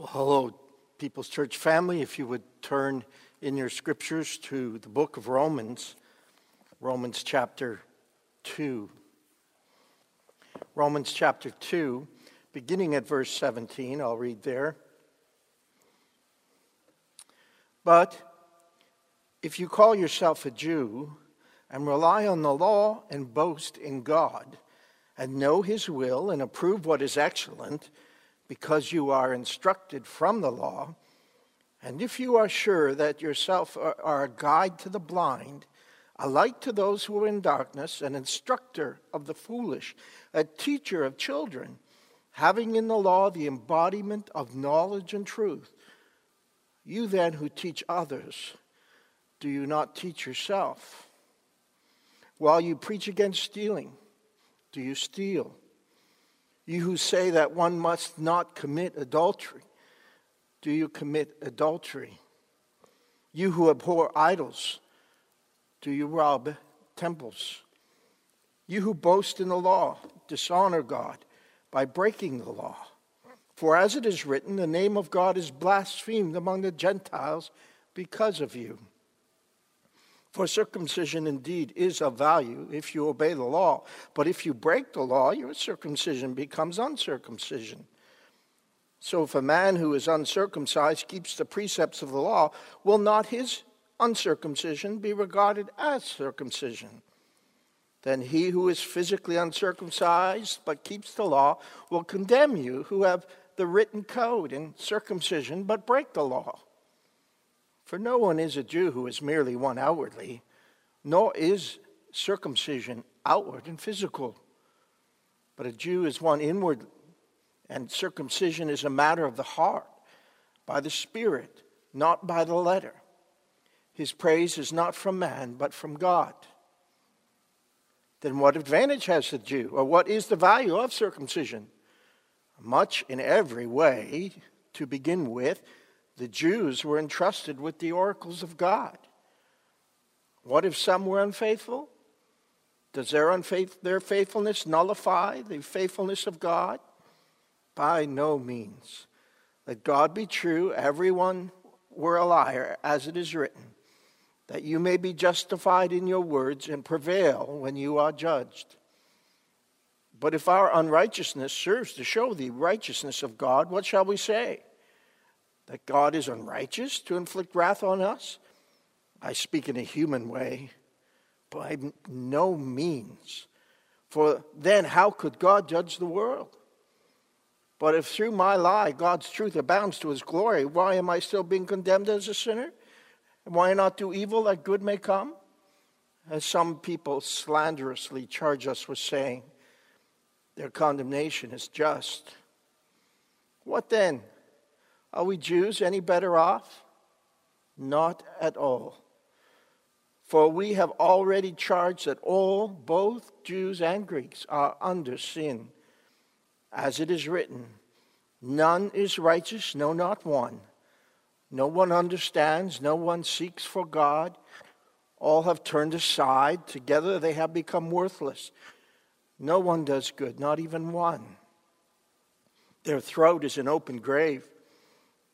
Well, hello, People's Church family. If you would turn in your scriptures to the book of Romans, Romans chapter 2. Romans chapter 2, beginning at verse 17, I'll read there. But if you call yourself a Jew and rely on the law and boast in God, and know his will and approve what is excellent, because you are instructed from the law, and if you are sure that yourself are a guide to the blind, a light to those who are in darkness, an instructor of the foolish, a teacher of children, having in the law the embodiment of knowledge and truth, you then who teach others, do you not teach yourself? While you preach against stealing, do you steal? You who say that one must not commit adultery, do you commit adultery? You who abhor idols, do you rob temples? You who boast in the law, dishonor God by breaking the law. For as it is written, the name of God is blasphemed among the Gentiles because of you. For circumcision indeed is of value if you obey the law, but if you break the law, your circumcision becomes uncircumcision. So if a man who is uncircumcised keeps the precepts of the law, will not his uncircumcision be regarded as circumcision? Then he who is physically uncircumcised but keeps the law will condemn you who have the written code in circumcision but break the law. For no one is a Jew who is merely one outwardly, nor is circumcision outward and physical. But a Jew is one inward, and circumcision is a matter of the heart, by the Spirit, not by the letter. His praise is not from man, but from God. Then what advantage has the Jew, or what is the value of circumcision? Much in every way, to begin with the Jews were entrusted with the oracles of God. What if some were unfaithful? Does their, unfaith- their faithfulness nullify the faithfulness of God? By no means. Let God be true, everyone were a liar, as it is written, that you may be justified in your words and prevail when you are judged. But if our unrighteousness serves to show the righteousness of God, what shall we say? That God is unrighteous to inflict wrath on us? I speak in a human way. By no means. For then, how could God judge the world? But if through my lie God's truth abounds to his glory, why am I still being condemned as a sinner? And why not do evil that good may come? As some people slanderously charge us with saying, their condemnation is just. What then? Are we Jews any better off? Not at all. For we have already charged that all, both Jews and Greeks, are under sin. As it is written, none is righteous, no, not one. No one understands, no one seeks for God. All have turned aside, together they have become worthless. No one does good, not even one. Their throat is an open grave.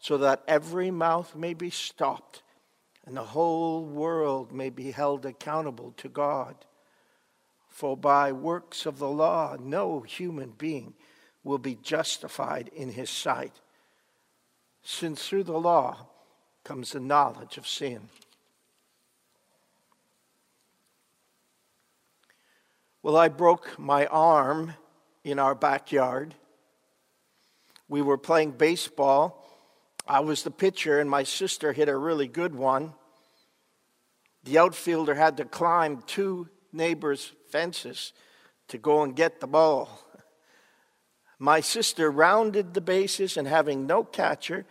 so that every mouth may be stopped and the whole world may be held accountable to God. For by works of the law, no human being will be justified in his sight, since through the law comes the knowledge of sin. Well, I broke my arm in our backyard. We were playing baseball I was the pitcher, and my sister hit a really good one. The outfielder had to climb two neighbors' fences to go and get the ball. My sister rounded the bases, and having no catcher,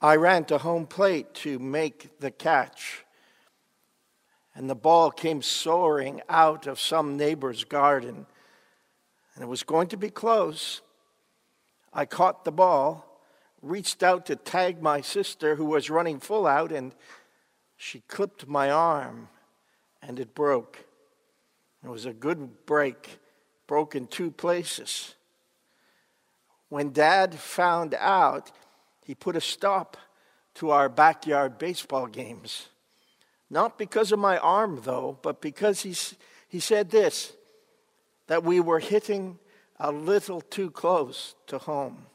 I ran to home plate to make the catch, and the ball came soaring out of some neighbor's garden, and it was going to be close. I caught the ball, reached out to tag my sister who was running full out, and she clipped my arm, and it broke. It was a good break, broke in two places. When dad found out, he put a stop to our backyard baseball games. Not because of my arm, though, but because he's, he said this that we were hitting a little too close to home.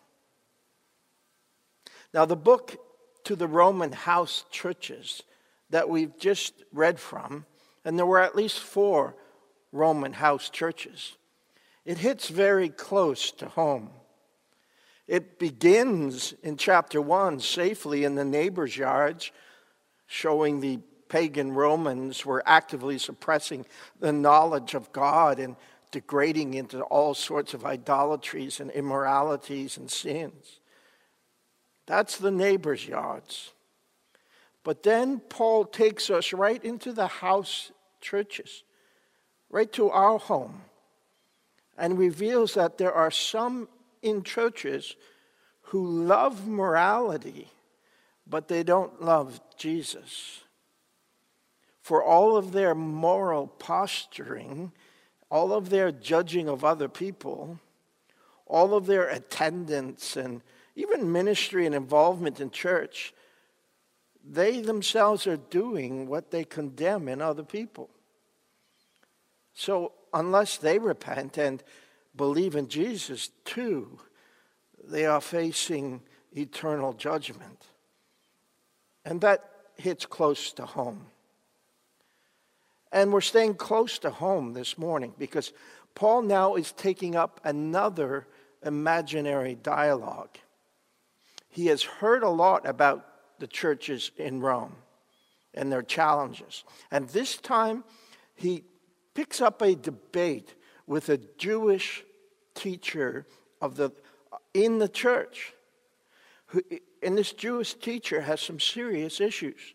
Now, the book to the Roman house churches that we've just read from, and there were at least four Roman house churches, it hits very close to home. It begins in chapter 1 safely in the neighbors' yards, showing the pagan Romans were actively suppressing the knowledge of God and degrading into all sorts of idolatries and immoralities and sins. That's the neighbor's yards. But then Paul takes us right into the house churches, right to our home, and reveals that there are some in churches who love morality, but they don't love Jesus. For all of their moral posturing, all of their judging of other people, all of their attendance and even ministry and involvement in church, they themselves are doing what they condemn in other people. So, unless they repent and believe in Jesus too, they are facing eternal judgment. And that hits close to home. And we're staying close to home this morning because Paul now is taking up another imaginary dialogue. He has heard a lot about the churches in Rome and their challenges. And this time he picks up a debate with a Jewish teacher of the in the church. Who, and this Jewish teacher has some serious issues.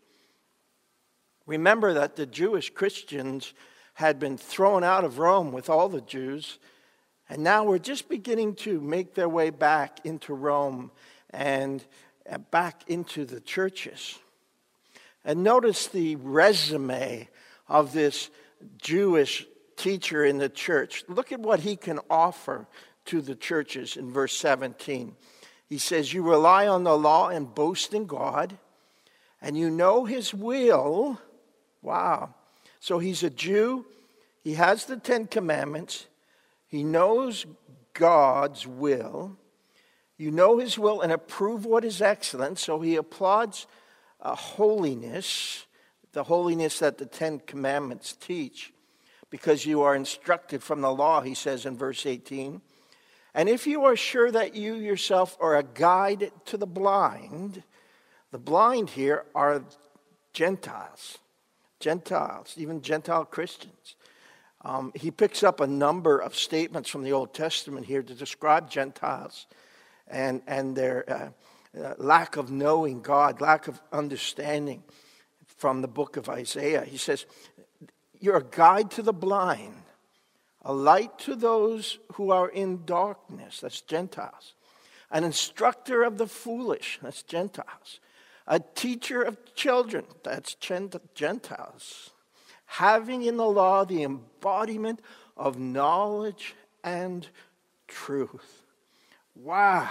Remember that the Jewish Christians had been thrown out of Rome with all the Jews, and now we're just beginning to make their way back into Rome and uh, back into the churches. And notice the resume of this Jewish teacher in the church. Look at what he can offer to the churches in verse 17. He says, You rely on the law and boast in God, and you know his will Wow. So he's a Jew. He has the Ten Commandments. He knows God's will. You know his will and approve what is excellent. So he applauds uh, holiness, the holiness that the Ten Commandments teach, because you are instructed from the law, he says in verse 18. And if you are sure that you yourself are a guide to the blind, the blind here are Gentiles. Gentiles, even Gentile Christians. Um, he picks up a number of statements from the Old Testament here to describe Gentiles and, and their uh, uh, lack of knowing God, lack of understanding from the book of Isaiah. He says, You're a guide to the blind, a light to those who are in darkness, that's Gentiles, an instructor of the foolish, that's Gentiles a teacher of children, that's Gentiles, having in the law the embodiment of knowledge and truth. Wow.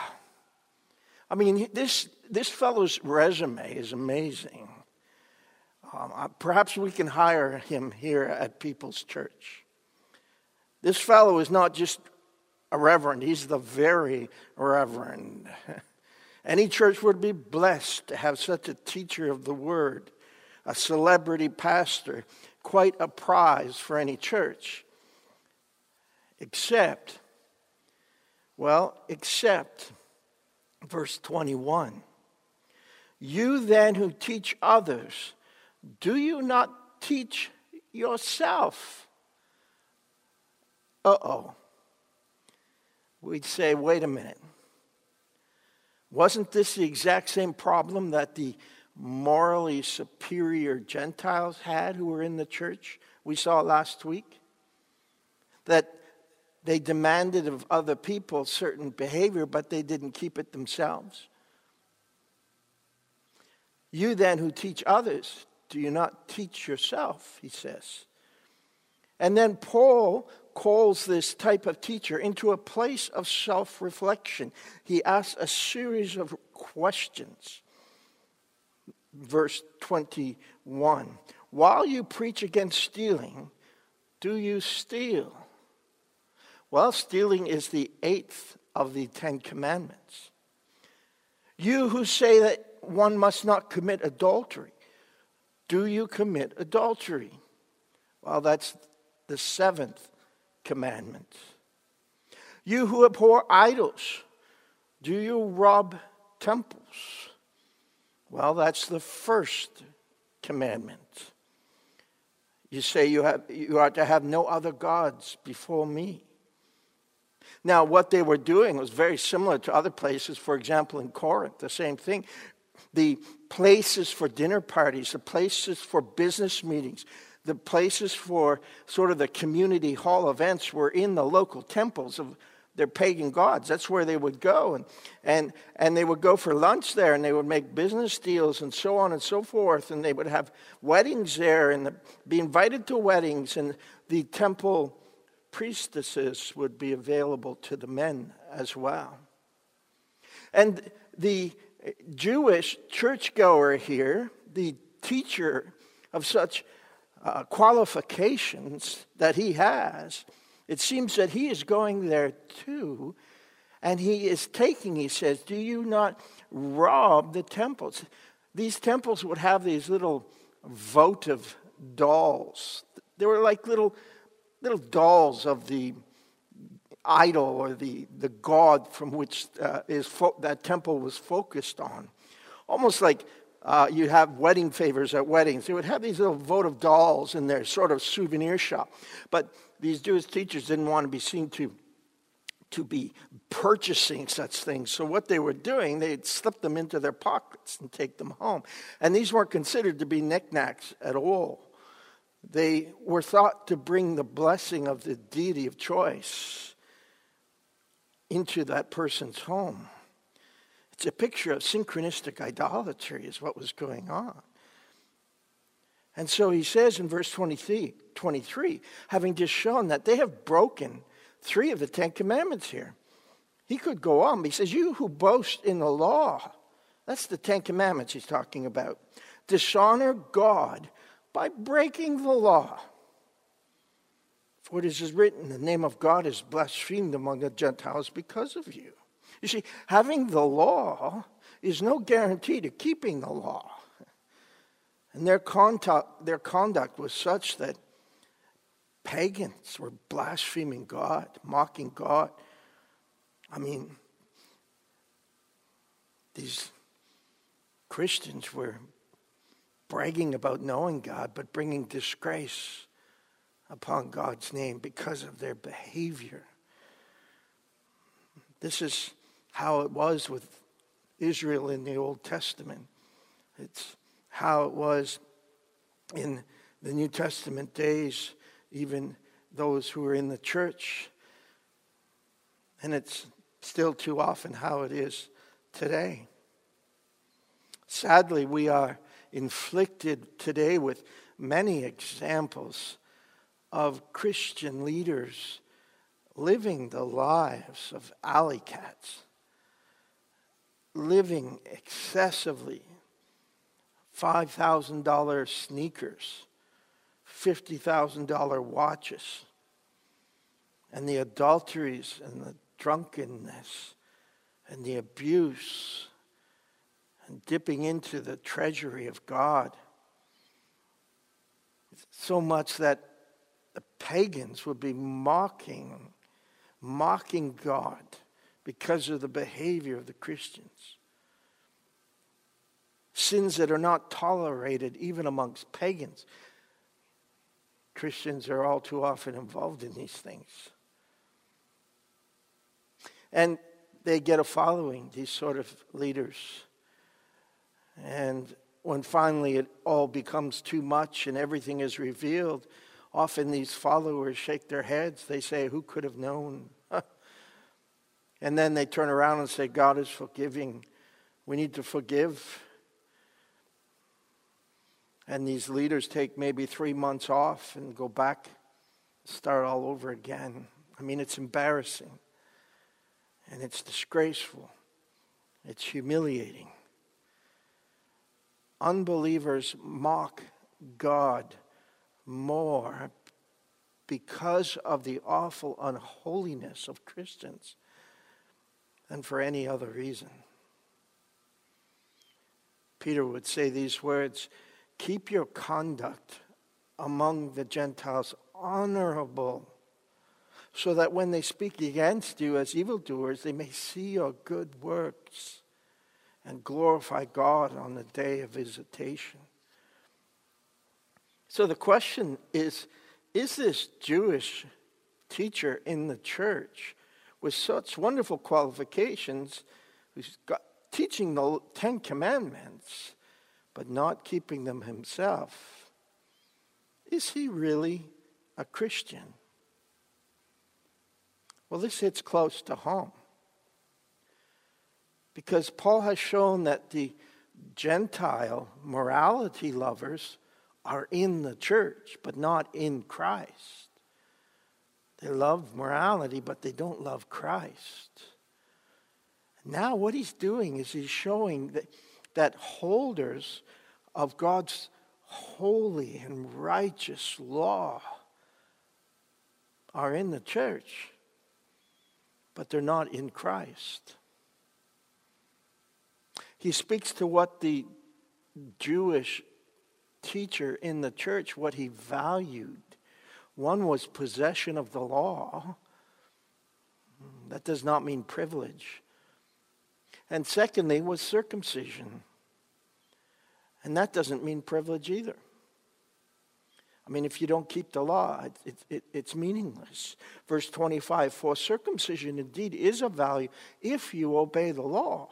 I mean, this, this fellow's resume is amazing. Um, uh, perhaps we can hire him here at People's Church. This fellow is not just a reverend, he's the very reverend. Any church would be blessed to have such a teacher of the word, a celebrity pastor, quite a prize for any church. Except, well, except verse 21. You then who teach others, do you not teach yourself? Uh oh. We'd say, wait a minute. Wasn't this the exact same problem that the morally superior Gentiles had who were in the church? We saw last week that they demanded of other people certain behavior, but they didn't keep it themselves. You then who teach others, do you not teach yourself? He says. And then Paul calls this type of teacher into a place of self reflection. He asks a series of questions. Verse 21 While you preach against stealing, do you steal? Well, stealing is the eighth of the Ten Commandments. You who say that one must not commit adultery, do you commit adultery? Well, that's the seventh commandment. You who abhor idols, do you rob temples? Well, that's the first commandment. You say you, have, you are to have no other gods before me. Now, what they were doing was very similar to other places. For example, in Corinth, the same thing. The places for dinner parties, the places for business meetings, the places for sort of the community hall events were in the local temples of their pagan gods. That's where they would go. And, and, and they would go for lunch there and they would make business deals and so on and so forth. And they would have weddings there and be invited to weddings. And the temple priestesses would be available to the men as well. And the Jewish churchgoer here, the teacher of such uh, qualifications that he has, it seems that he is going there too. And he is taking, he says, Do you not rob the temples? These temples would have these little votive dolls. They were like little little dolls of the idol or the, the god from which uh, is fo- that temple was focused on. Almost like uh, you have wedding favors at weddings. They would have these little votive dolls in their sort of souvenir shop. But these Jewish teachers didn't want to be seen to, to be purchasing such things. So what they were doing, they'd slip them into their pockets and take them home. And these weren't considered to be knickknacks at all. They were thought to bring the blessing of the deity of choice into that person's home. It's a picture of synchronistic idolatry, is what was going on. And so he says in verse 23, 23 having just shown that they have broken three of the Ten Commandments here. He could go on, but he says, You who boast in the law, that's the Ten Commandments he's talking about, dishonor God by breaking the law. For it is written, the name of God is blasphemed among the Gentiles because of you. You see, having the law is no guarantee to keeping the law. And their conduct, their conduct was such that pagans were blaspheming God, mocking God. I mean, these Christians were bragging about knowing God, but bringing disgrace upon God's name because of their behavior. This is how it was with Israel in the Old Testament. It's how it was in the New Testament days, even those who were in the church. And it's still too often how it is today. Sadly, we are inflicted today with many examples of Christian leaders living the lives of alley cats, living excessively $5,000 sneakers, $50,000 watches, and the adulteries and the drunkenness and the abuse and dipping into the treasury of God. So much that the pagans would be mocking, mocking God because of the behavior of the Christians. Sins that are not tolerated even amongst pagans. Christians are all too often involved in these things. And they get a following, these sort of leaders. And when finally it all becomes too much and everything is revealed, often these followers shake their heads. They say, Who could have known? and then they turn around and say, God is forgiving. We need to forgive. And these leaders take maybe three months off and go back, start all over again. I mean, it's embarrassing and it's disgraceful, it's humiliating. Unbelievers mock God more because of the awful unholiness of Christians than for any other reason. Peter would say these words Keep your conduct among the Gentiles honorable so that when they speak against you as evildoers, they may see your good works and glorify God on the day of visitation. So the question is Is this Jewish teacher in the church with such wonderful qualifications who's got, teaching the Ten Commandments but not keeping them himself? Is he really a Christian? Well, this hits close to home. Because Paul has shown that the Gentile morality lovers are in the church, but not in Christ. They love morality, but they don't love Christ. Now, what he's doing is he's showing that, that holders of God's holy and righteous law are in the church but they're not in Christ. He speaks to what the Jewish teacher in the church, what he valued. One was possession of the law. That does not mean privilege. And secondly, was circumcision. And that doesn't mean privilege either. I mean, if you don't keep the law, it, it, it, it's meaningless. Verse 25 For circumcision indeed is of value if you obey the law.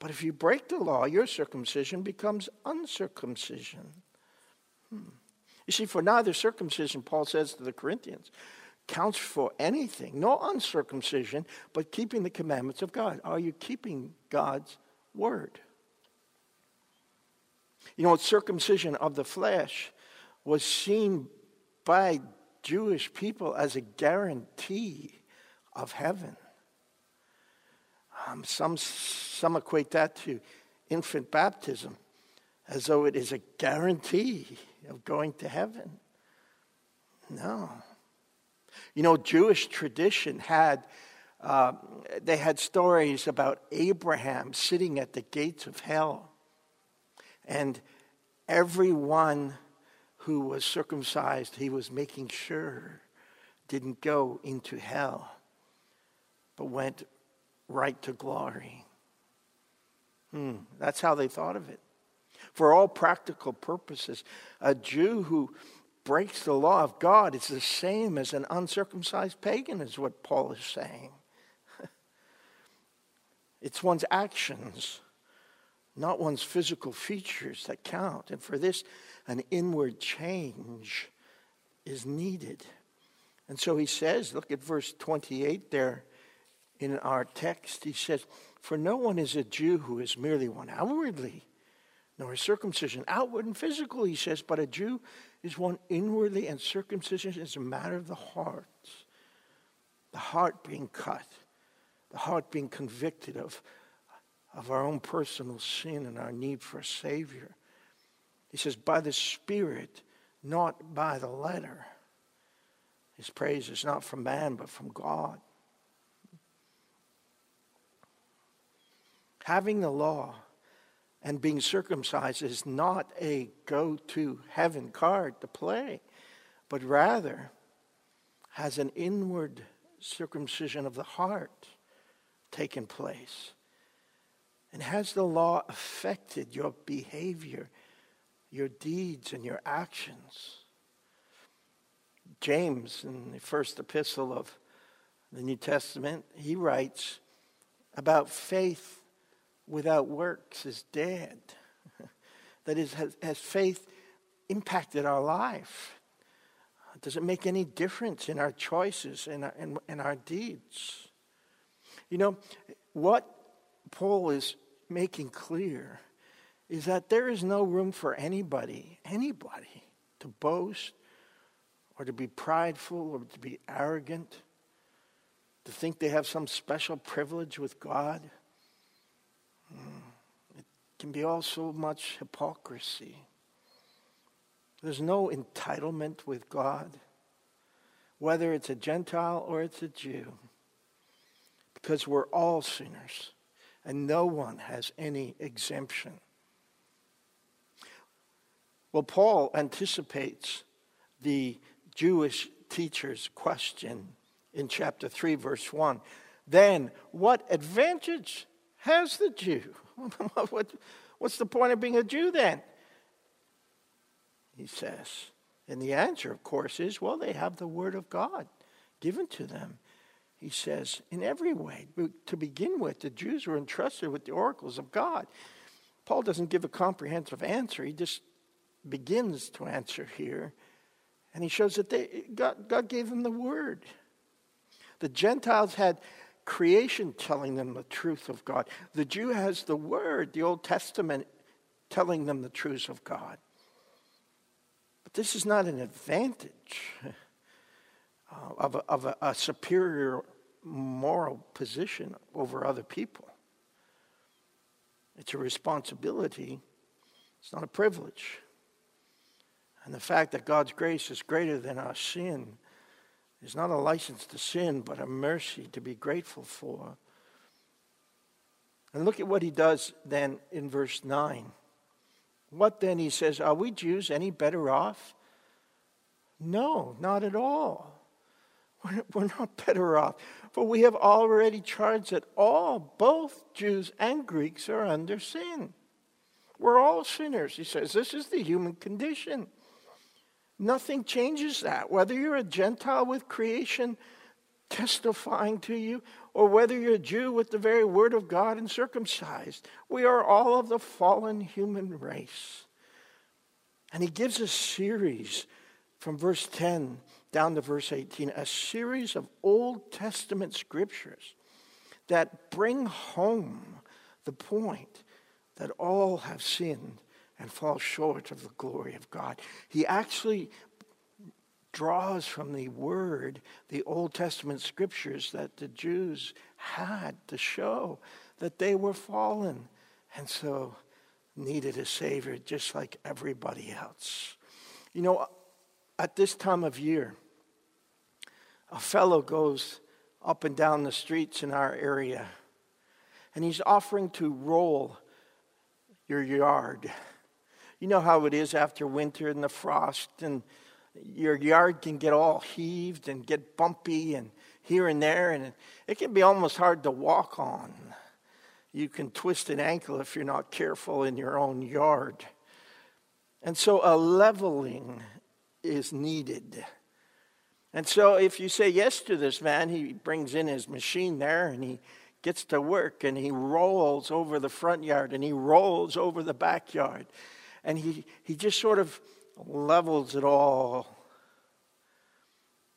But if you break the law, your circumcision becomes uncircumcision. Hmm. You see, for neither circumcision, Paul says to the Corinthians, counts for anything. No uncircumcision, but keeping the commandments of God. Are you keeping God's word? You know, circumcision of the flesh was seen by Jewish people as a guarantee of heaven. Um, some, some equate that to infant baptism as though it is a guarantee of going to heaven. No. You know, Jewish tradition had, uh, they had stories about Abraham sitting at the gates of hell. And everyone who was circumcised, he was making sure didn't go into hell, but went right to glory. Hmm, that's how they thought of it. For all practical purposes, a Jew who breaks the law of God is the same as an uncircumcised pagan, is what Paul is saying. it's one's actions, not one's physical features, that count. And for this, an inward change is needed. And so he says, look at verse 28 there in our text. He says, For no one is a Jew who is merely one outwardly, nor is circumcision outward and physical, he says, but a Jew is one inwardly, and circumcision is a matter of the heart. The heart being cut, the heart being convicted of, of our own personal sin and our need for a Savior. He says, by the Spirit, not by the letter. His praise is not from man, but from God. Having the law and being circumcised is not a go to heaven card to play, but rather has an inward circumcision of the heart taken place. And has the law affected your behavior your deeds and your actions. James, in the first epistle of the New Testament, he writes, about faith without works is dead. that is, has, has faith impacted our life? Does it make any difference in our choices and our, our deeds? You know, what Paul is making clear is that there is no room for anybody, anybody, to boast or to be prideful or to be arrogant, to think they have some special privilege with God. Can be all so much hypocrisy. There's no entitlement with God, whether it's a Gentile or it's a Jew, because we're all sinners and no one has any exemption. Well, Paul anticipates the Jewish teacher's question in chapter 3, verse 1. Then, what advantage has the Jew? what's the point of being a Jew then? He says. And the answer, of course, is well, they have the Word of God given to them. He says, in every way. To begin with, the Jews were entrusted with the oracles of God. Paul doesn't give a comprehensive answer, he just begins to answer here. And he shows that they, God, God gave them the word. The Gentiles had creation telling them the truth of God. The Jew has the word, the Old Testament, telling them the truths of God. But this is not an advantage uh, of, a, of a, a superior moral position over other people. It's a responsibility, it's not a privilege. And the fact that God's grace is greater than our sin is not a license to sin, but a mercy to be grateful for. And look at what he does then in verse 9. What then, he says, are we Jews any better off? No, not at all. We're not better off, for we have already charged that all, both Jews and Greeks, are under sin. We're all sinners, he says. This is the human condition. Nothing changes that. Whether you're a Gentile with creation testifying to you, or whether you're a Jew with the very word of God and circumcised, we are all of the fallen human race. And he gives a series from verse 10 down to verse 18, a series of Old Testament scriptures that bring home the point that all have sinned and fall short of the glory of God. He actually draws from the word, the Old Testament scriptures that the Jews had to show that they were fallen and so needed a Savior just like everybody else. You know, at this time of year, a fellow goes up and down the streets in our area and he's offering to roll your yard. You know how it is after winter and the frost, and your yard can get all heaved and get bumpy and here and there, and it can be almost hard to walk on. You can twist an ankle if you're not careful in your own yard. And so a leveling is needed. And so, if you say yes to this man, he brings in his machine there and he gets to work and he rolls over the front yard and he rolls over the backyard. And he, he just sort of levels it all.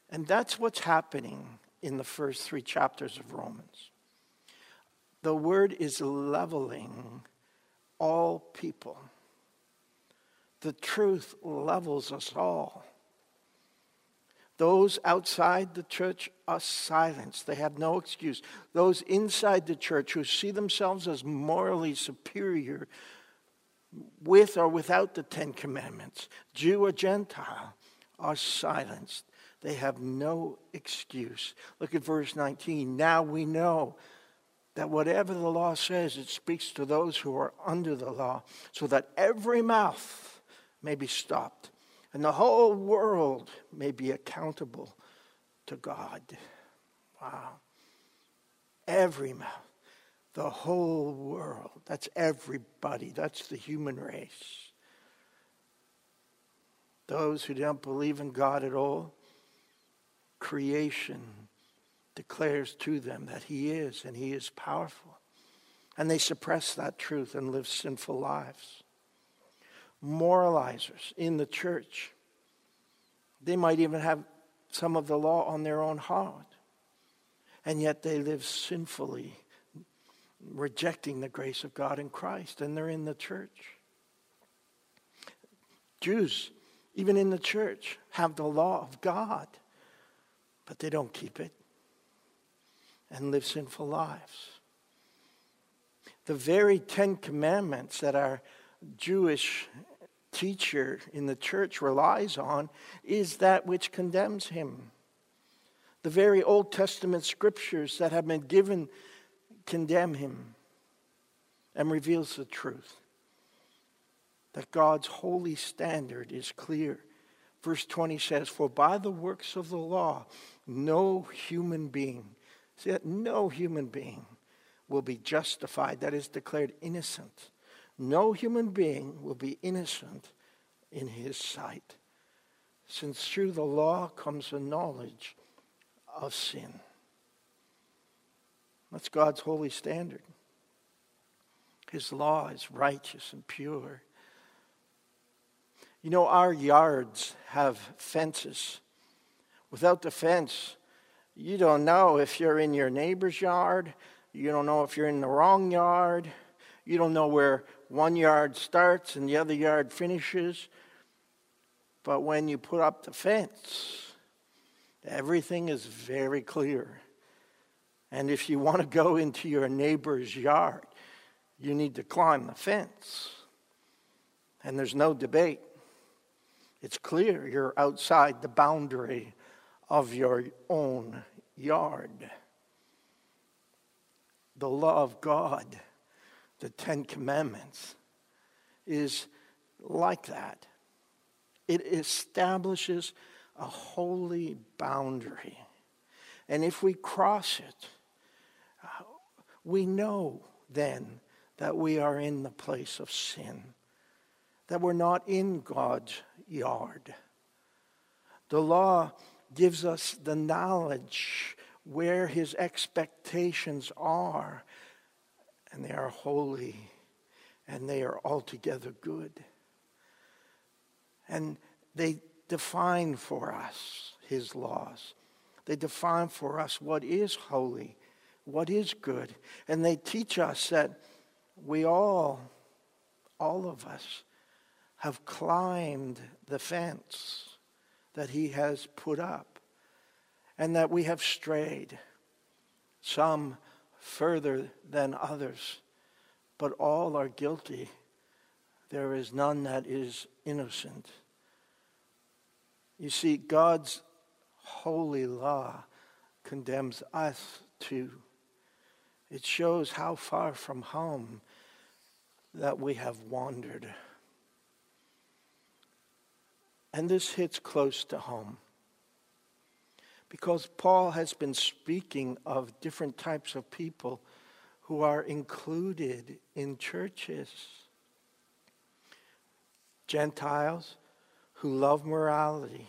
And that's what's happening in the first three chapters of Romans. The word is leveling all people. The truth levels us all. Those outside the church are silenced. They have no excuse. Those inside the church who see themselves as morally superior with or without the Ten Commandments, Jew or Gentile, are silenced. They have no excuse. Look at verse 19. Now we know that whatever the law says, it speaks to those who are under the law, so that every mouth may be stopped and the whole world may be accountable to God. Wow. Every mouth. The whole world. That's everybody. That's the human race. Those who don't believe in God at all, creation declares to them that He is and He is powerful. And they suppress that truth and live sinful lives. Moralizers in the church, they might even have some of the law on their own heart. And yet they live sinfully, rejecting the grace of God in Christ, and they're in the church. Jews, even in the church, have the law of God, but they don't keep it and live sinful lives. The very Ten Commandments that our Jewish teacher in the church relies on is that which condemns him. The very Old Testament scriptures that have been given condemn him and reveals the truth that God's holy standard is clear. Verse 20 says, For by the works of the law, no human being, see that no human being will be justified, that is declared innocent no human being will be innocent in his sight, since through the law comes a knowledge of sin. That's God's holy standard. His law is righteous and pure. You know, our yards have fences. Without the fence, you don't know if you're in your neighbor's yard. You don't know if you're in the wrong yard. You don't know where one yard starts and the other yard finishes. But when you put up the fence, everything is very clear. And if you want to go into your neighbor's yard, you need to climb the fence. And there's no debate. It's clear you're outside the boundary of your own yard. The law of God the Ten Commandments is like that. It establishes a holy boundary. And if we cross it, we know then that we are in the place of sin, that we're not in God's yard. The law gives us the knowledge where his expectations are and they are holy, and they are altogether good. And they define for us his laws. They define for us what is holy, what is good. And they teach us that we all, all of us, have climbed the fence that he has put up and that we have strayed. Some further than others, but all are guilty. There is none that is innocent. You see, God's holy law condemns us too. It shows how far from home that we have wandered. And this hits close to home because Paul has been speaking of different types of people who are included in churches. Gentiles who love morality,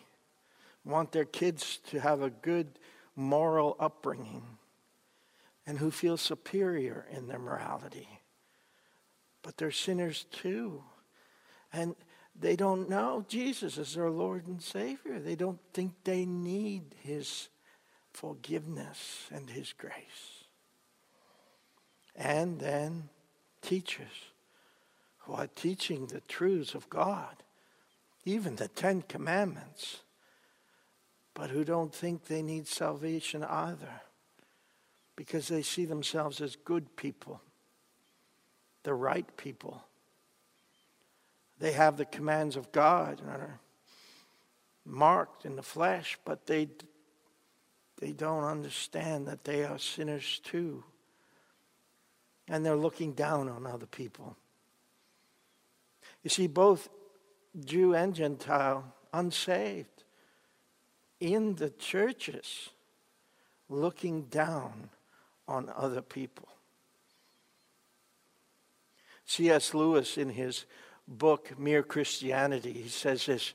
want their kids to have a good moral upbringing, and who feel superior in their morality. But they're sinners too. And they don't know Jesus as their Lord and Savior. They don't think they need His forgiveness and His grace. And then teachers who are teaching the truths of God, even the Ten Commandments, but who don't think they need salvation either because they see themselves as good people, the right people they have the commands of God and are marked in the flesh, but they, they don't understand that they are sinners too. And they're looking down on other people. You see, both Jew and Gentile, unsaved, in the churches, looking down on other people. C.S. Lewis, in his book, Mere Christianity, he says this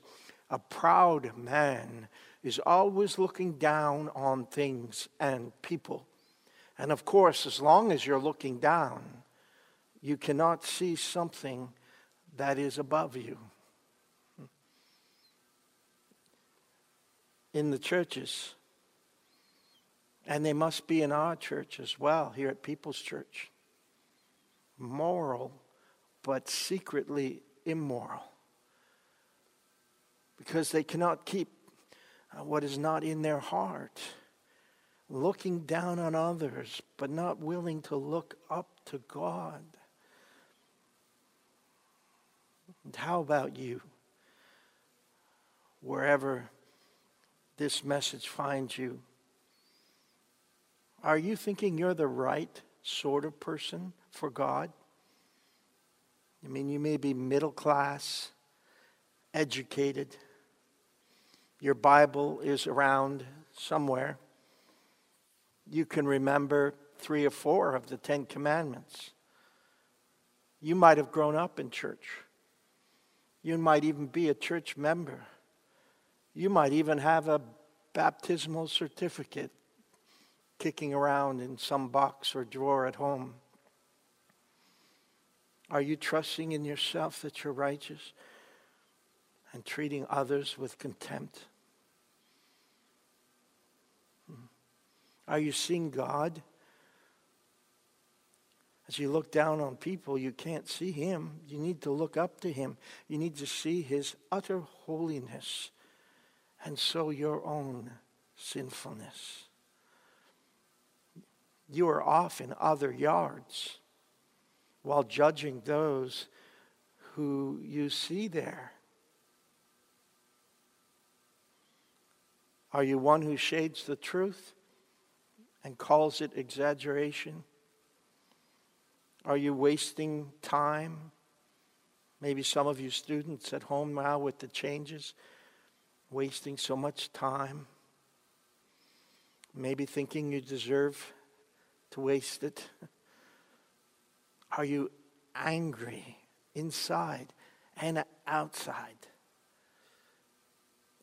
A proud man is always looking down on things and people. And of course, as long as you're looking down, you cannot see something that is above you. In the churches, and they must be in our church as well, here at People's Church. Moral, but secretly immoral. Because they cannot keep uh, what is not in their heart. Looking down on others, but not willing to look up to God. And how about you? Wherever this message finds you, are you thinking you're the right sort of person for God? I mean, you may be middle class, educated, your Bible is around somewhere. You can remember three or four of the Ten Commandments. You might have grown up in church. You might even be a church member. You might even have a baptismal certificate kicking around in some box or drawer at home. Are you trusting in yourself that you're righteous and treating others with contempt? Are you seeing God? As you look down on people, you can't see Him. You need to look up to Him. You need to see His utter holiness and so your own sinfulness. You are off in other yards while judging those who you see there. Are you one who shades the truth and calls it exaggeration? Are you wasting time? Maybe some of you students at home now with the changes, wasting so much time. Maybe thinking you deserve to waste it. Are you angry inside and outside?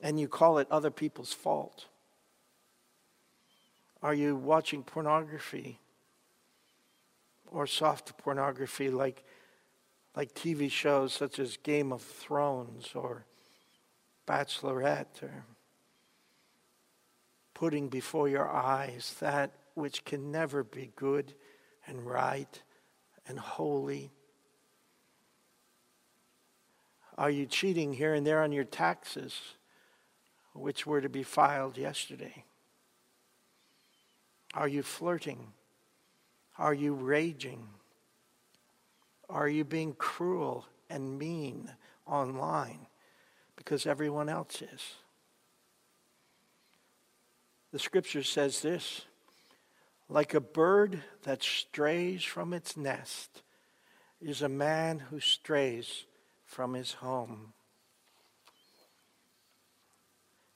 And you call it other people's fault? Are you watching pornography or soft pornography like, like TV shows such as Game of Thrones or Bachelorette or putting before your eyes that which can never be good and right and holy? Are you cheating here and there on your taxes, which were to be filed yesterday? Are you flirting? Are you raging? Are you being cruel and mean online because everyone else is? The scripture says this like a bird that strays from its nest is a man who strays from his home.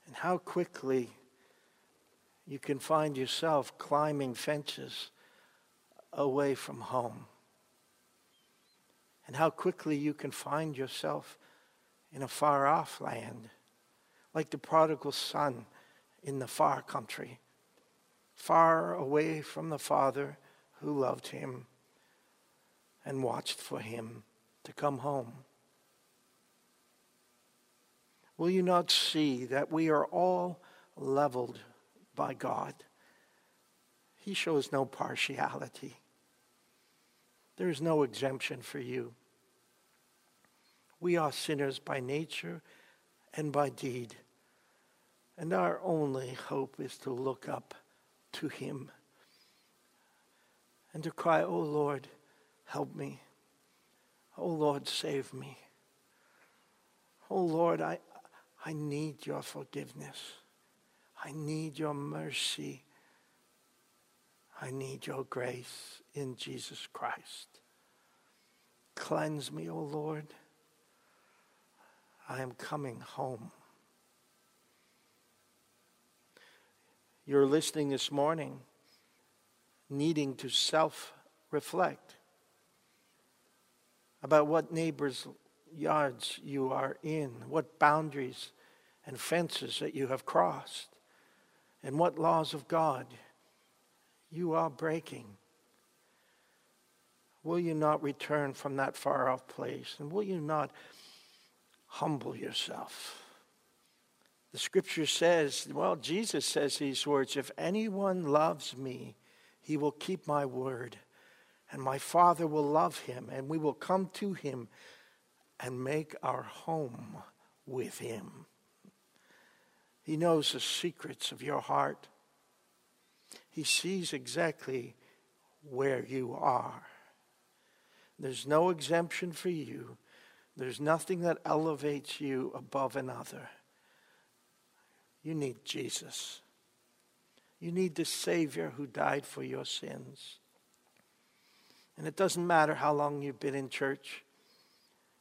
And how quickly you can find yourself climbing fences away from home. And how quickly you can find yourself in a far off land, like the prodigal son in the far country far away from the Father who loved him and watched for him to come home. Will you not see that we are all leveled by God? He shows no partiality. There is no exemption for you. We are sinners by nature and by deed, and our only hope is to look up to Him and to cry, Oh Lord, help me. Oh Lord, save me. Oh Lord, I, I need your forgiveness. I need your mercy. I need your grace in Jesus Christ. Cleanse me, O oh Lord. I am coming home. You're listening this morning, needing to self reflect about what neighbors' yards you are in, what boundaries and fences that you have crossed and what laws of God you are breaking. Will you not return from that far off place? And will you not humble yourself? The scripture says, well, Jesus says these words if anyone loves me, he will keep my word, and my Father will love him, and we will come to him and make our home with him. He knows the secrets of your heart. He sees exactly where you are. There's no exemption for you. There's nothing that elevates you above another. You need Jesus. You need the Savior who died for your sins. And it doesn't matter how long you've been in church,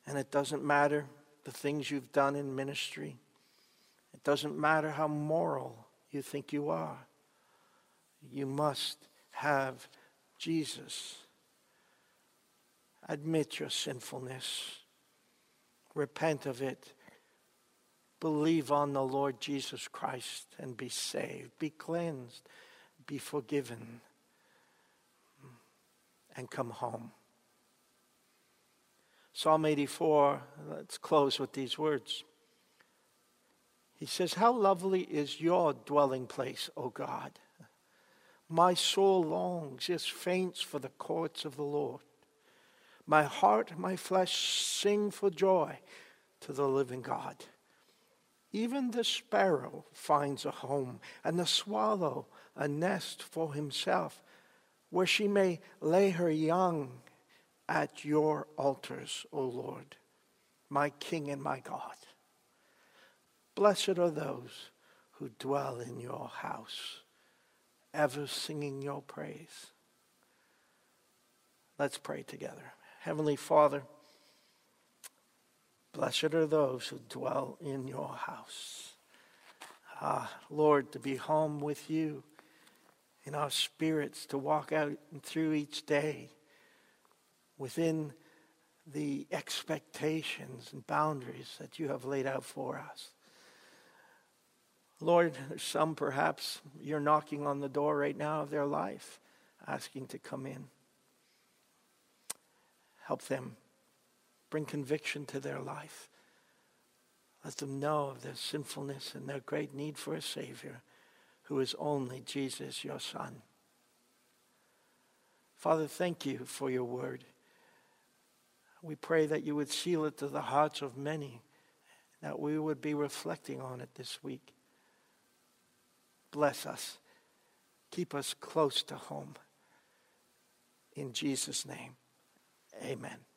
and it doesn't matter the things you've done in ministry. It doesn't matter how moral you think you are. You must have Jesus. Admit your sinfulness, repent of it, believe on the Lord Jesus Christ and be saved, be cleansed, be forgiven, and come home. Psalm 84, let's close with these words. He says, How lovely is your dwelling place, O God! My soul longs, yes, faints for the courts of the Lord. My heart, my flesh sing for joy to the living God. Even the sparrow finds a home, and the swallow a nest for himself, where she may lay her young at your altars, O Lord, my King and my God. Blessed are those who dwell in your house, ever singing your praise. Let's pray together. Heavenly Father, blessed are those who dwell in your house. Ah, Lord, to be home with you in our spirits, to walk out and through each day within the expectations and boundaries that you have laid out for us. Lord, some perhaps you're knocking on the door right now of their life, asking to come in. Help them. Bring conviction to their life. Let them know of their sinfulness and their great need for a Savior who is only Jesus, your Son. Father, thank you for your word. We pray that you would seal it to the hearts of many, that we would be reflecting on it this week. Bless us. Keep us close to home. In Jesus' name, amen.